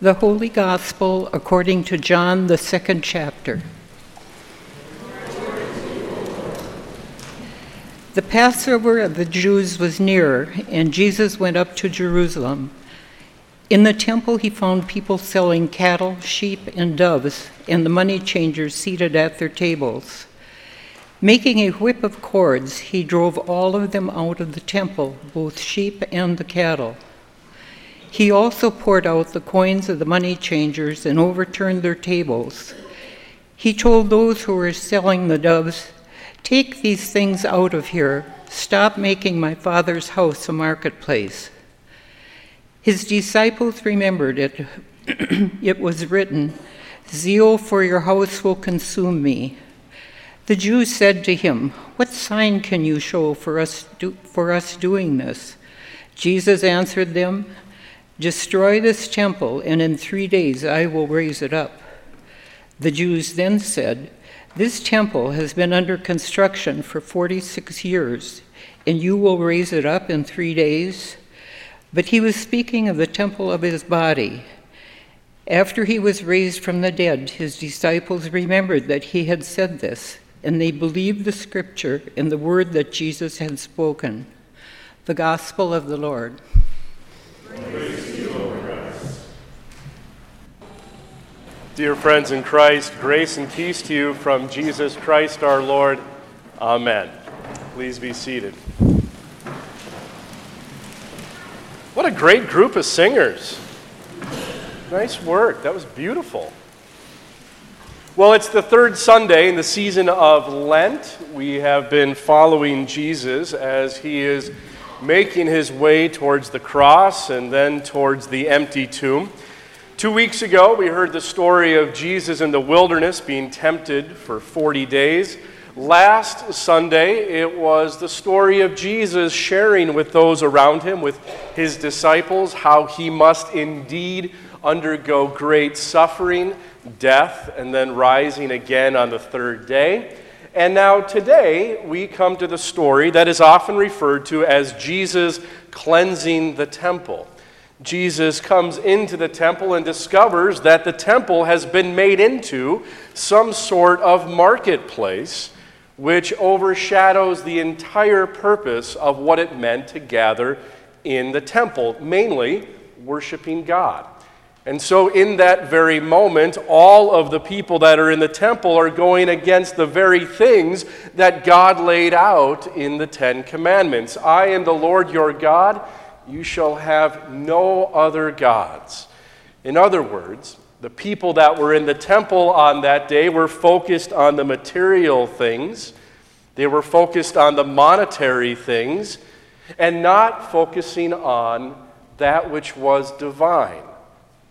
The Holy Gospel according to John, the second chapter. The Passover of the Jews was near, and Jesus went up to Jerusalem. In the temple, he found people selling cattle, sheep, and doves, and the money changers seated at their tables. Making a whip of cords, he drove all of them out of the temple, both sheep and the cattle. He also poured out the coins of the money changers and overturned their tables. He told those who were selling the doves, Take these things out of here. Stop making my father's house a marketplace. His disciples remembered it. it was written, Zeal for your house will consume me. The Jews said to him, What sign can you show for us, do, for us doing this? Jesus answered them, Destroy this temple, and in three days I will raise it up. The Jews then said, This temple has been under construction for 46 years, and you will raise it up in three days? But he was speaking of the temple of his body. After he was raised from the dead, his disciples remembered that he had said this, and they believed the scripture and the word that Jesus had spoken. The Gospel of the Lord. Dear friends in Christ, grace and peace to you from Jesus Christ our Lord. Amen. Please be seated. What a great group of singers. Nice work. That was beautiful. Well, it's the third Sunday in the season of Lent. We have been following Jesus as he is making his way towards the cross and then towards the empty tomb. Two weeks ago, we heard the story of Jesus in the wilderness being tempted for 40 days. Last Sunday, it was the story of Jesus sharing with those around him, with his disciples, how he must indeed undergo great suffering, death, and then rising again on the third day. And now today, we come to the story that is often referred to as Jesus cleansing the temple. Jesus comes into the temple and discovers that the temple has been made into some sort of marketplace, which overshadows the entire purpose of what it meant to gather in the temple, mainly worshiping God. And so, in that very moment, all of the people that are in the temple are going against the very things that God laid out in the Ten Commandments. I am the Lord your God, you shall have no other gods. In other words, the people that were in the temple on that day were focused on the material things, they were focused on the monetary things, and not focusing on that which was divine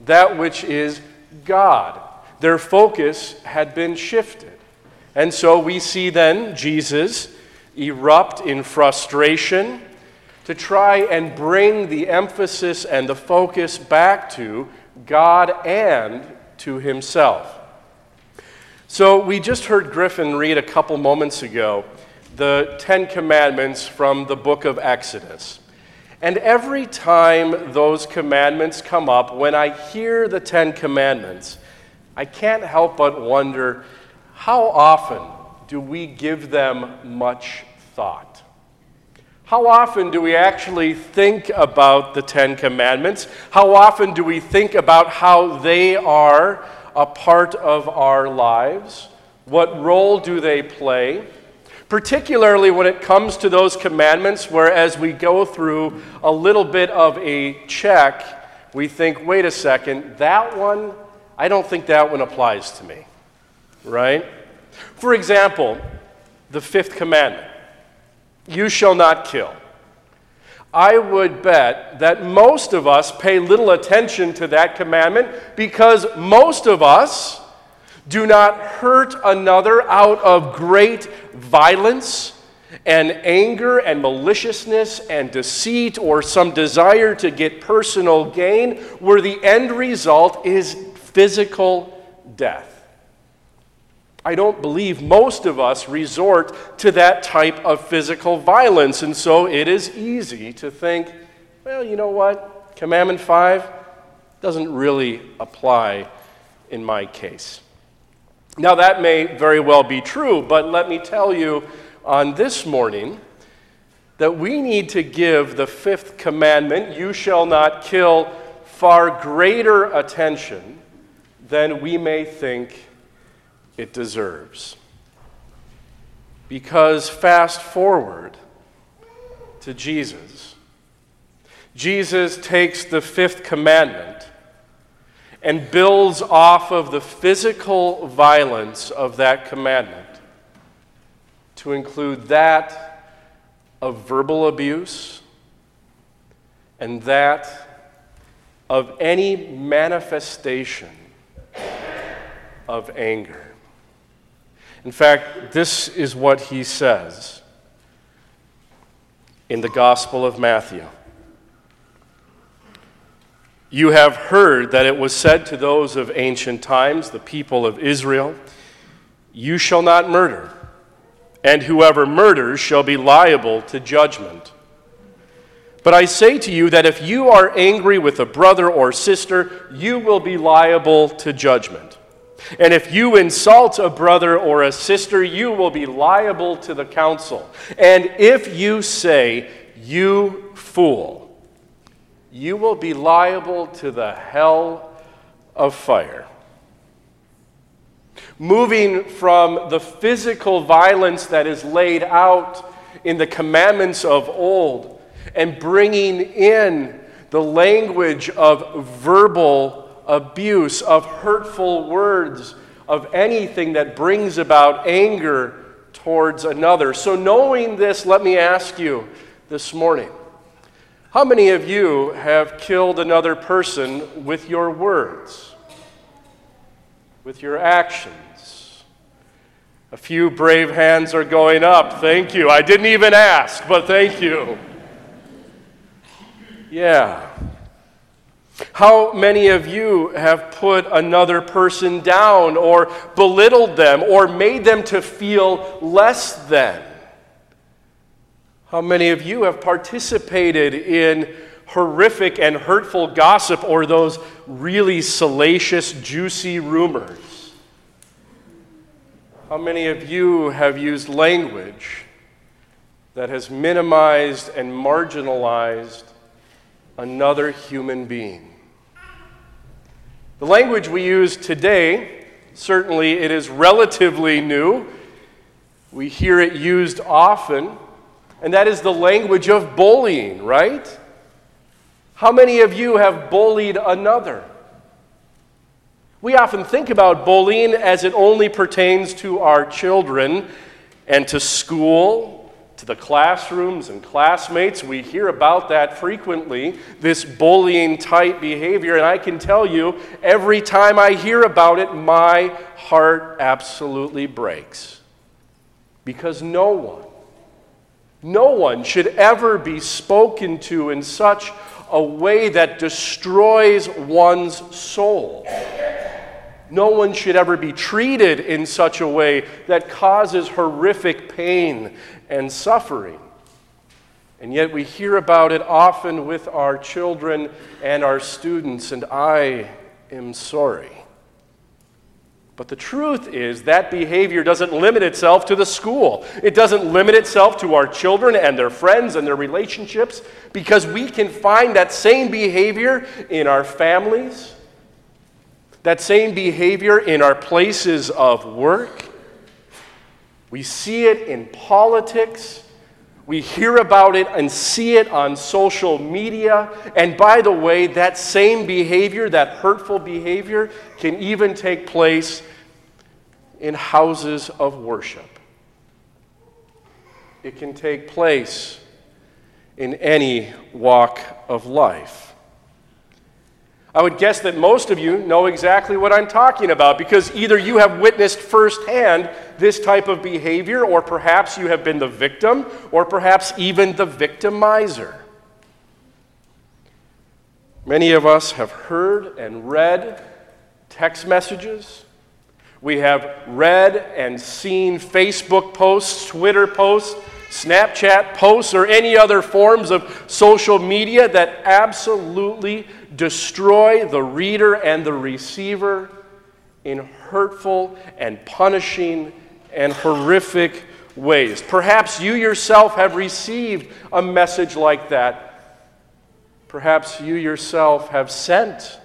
that which is God. Their focus had been shifted. And so we see then Jesus erupt in frustration to try and bring the emphasis and the focus back to God and to himself. So we just heard Griffin read a couple moments ago the Ten Commandments from the book of Exodus. And every time those commandments come up, when I hear the Ten Commandments, I can't help but wonder how often do we give them much thought? How often do we actually think about the Ten Commandments? How often do we think about how they are a part of our lives? What role do they play? Particularly when it comes to those commandments, where as we go through a little bit of a check, we think, wait a second, that one, I don't think that one applies to me, right? For example, the fifth commandment you shall not kill. I would bet that most of us pay little attention to that commandment because most of us do not hurt another out of great violence and anger and maliciousness and deceit or some desire to get personal gain, where the end result is physical death. I don't believe most of us resort to that type of physical violence, and so it is easy to think, well, you know what? Commandment 5, doesn't really apply in my case. Now, that may very well be true, but let me tell you on this morning that we need to give the fifth commandment, you shall not kill, far greater attention than we may think it deserves. Because fast forward to Jesus. Jesus takes the fifth commandment and builds off of the physical violence of that commandment to include that of verbal abuse and that of any manifestation of anger. In fact, this is what he says in the Gospel of Matthew. You have heard that it was said to those of ancient times, the people of Israel, You shall not murder, and whoever murders shall be liable to judgment. But I say to you that if you are angry with a brother or sister, you will be liable to judgment. And if you insult a brother or a sister, you will be liable to the council. And if you say, You fool, you will be liable to the hell of fire. Moving from the physical violence that is laid out in the commandments of old and bringing in the language of verbal abuse, of hurtful words, of anything that brings about anger towards another. So, knowing this, let me ask you this morning how many of you have killed another person with your words, with your actions? A few brave hands are going up. Thank you. I didn't even ask, but thank you. Yeah. How many of you have put another person down or belittled them or made them to feel less than? How many of you have participated in horrific and hurtful gossip or those really salacious, juicy rumors? How many of you have used language that has minimized and marginalized another human being. The language we use today, certainly it is relatively new. We hear it used often, and that is the language of bullying, right? How many of you have bullied another? We often think about bullying as it only pertains to our children and to school to the classrooms and classmates. We hear about that frequently, this bullying type behavior. And I can tell you, every time I hear about it, my heart absolutely breaks. Because no one, no one should ever be spoken to in such a way that destroys one's soul. No one should ever be treated in such a way that causes horrific pain and suffering. And yet we hear about it often with our children and our students, and I am sorry. But the truth is that behavior doesn't limit itself to the school. It doesn't limit itself to our children and their friends and their relationships because we can find that same behavior in our families, that same behavior in our places of work. We see it in politics. We hear about it and see it on social media. And by the way, that same behavior, that hurtful behavior, can even take place in houses of worship. It can take place in any walk of life. I would guess that most of you know exactly what I'm talking about because either you have witnessed firsthand this type of behavior, or perhaps you have been the victim, or perhaps even the victimizer. Many of us have heard and read text messages. We have read and seen Facebook posts, Twitter posts, Snapchat posts, or any other forms of social media that absolutely destroy the reader and the receiver in hurtful and punishing and horrific ways. Perhaps you yourself have received a message like that. Perhaps you yourself have sent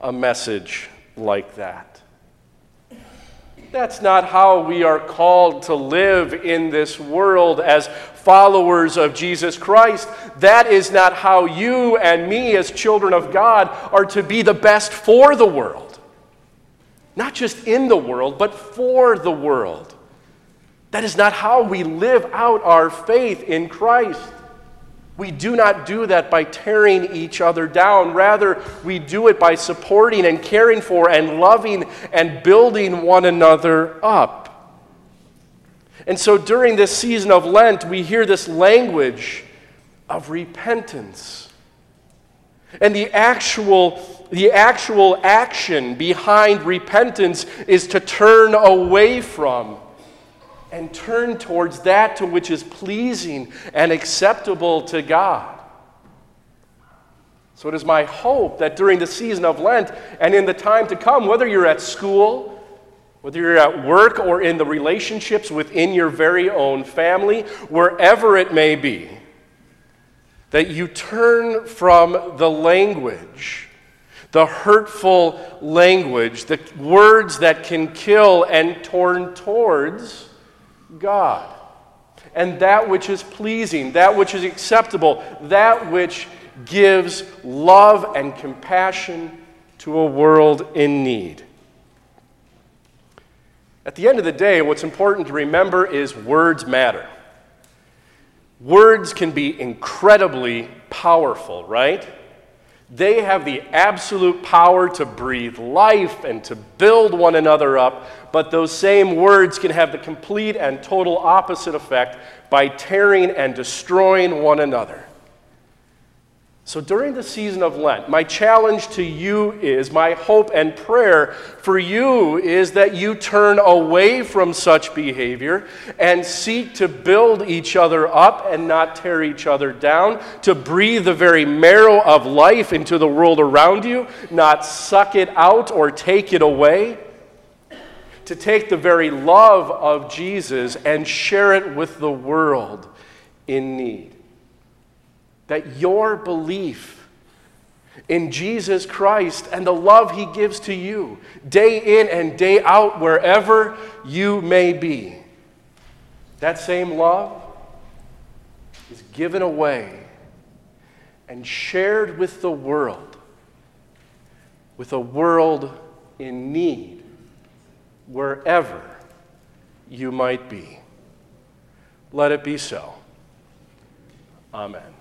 a message like that. That's not how we are called to live in this world as followers of Jesus Christ. That is not how you and me, as children of God, are to be the best for the world. Not just in the world, but for the world. That is not how we live out our faith in Christ. We do not do that by tearing each other down. Rather, we do it by supporting and caring for and loving and building one another up. And so during this season of Lent, we hear this language of repentance. And the actual, the actual action behind repentance is to turn away from and turn towards that to which is pleasing and acceptable to God. So it is my hope that during the season of Lent and in the time to come, whether you're at school, whether you're at work or in the relationships within your very own family, wherever it may be, that you turn from the language, the hurtful language, the words that can kill, and turn towards God. And that which is pleasing, that which is acceptable, that which gives love and compassion to a world in need. At the end of the day, what's important to remember is words matter. Words can be incredibly powerful, right? They have the absolute power to breathe life and to build one another up, but those same words can have the complete and total opposite effect by tearing and destroying one another. So during the season of Lent, my challenge to you is, my hope and prayer for you is that you turn away from such behavior and seek to build each other up and not tear each other down, to breathe the very marrow of life into the world around you, not suck it out or take it away, to take the very love of Jesus and share it with the world in need that your belief in Jesus Christ and the love He gives to you, day in and day out, wherever you may be, that same love is given away and shared with the world, with a world in need, wherever you might be. Let it be so. Amen.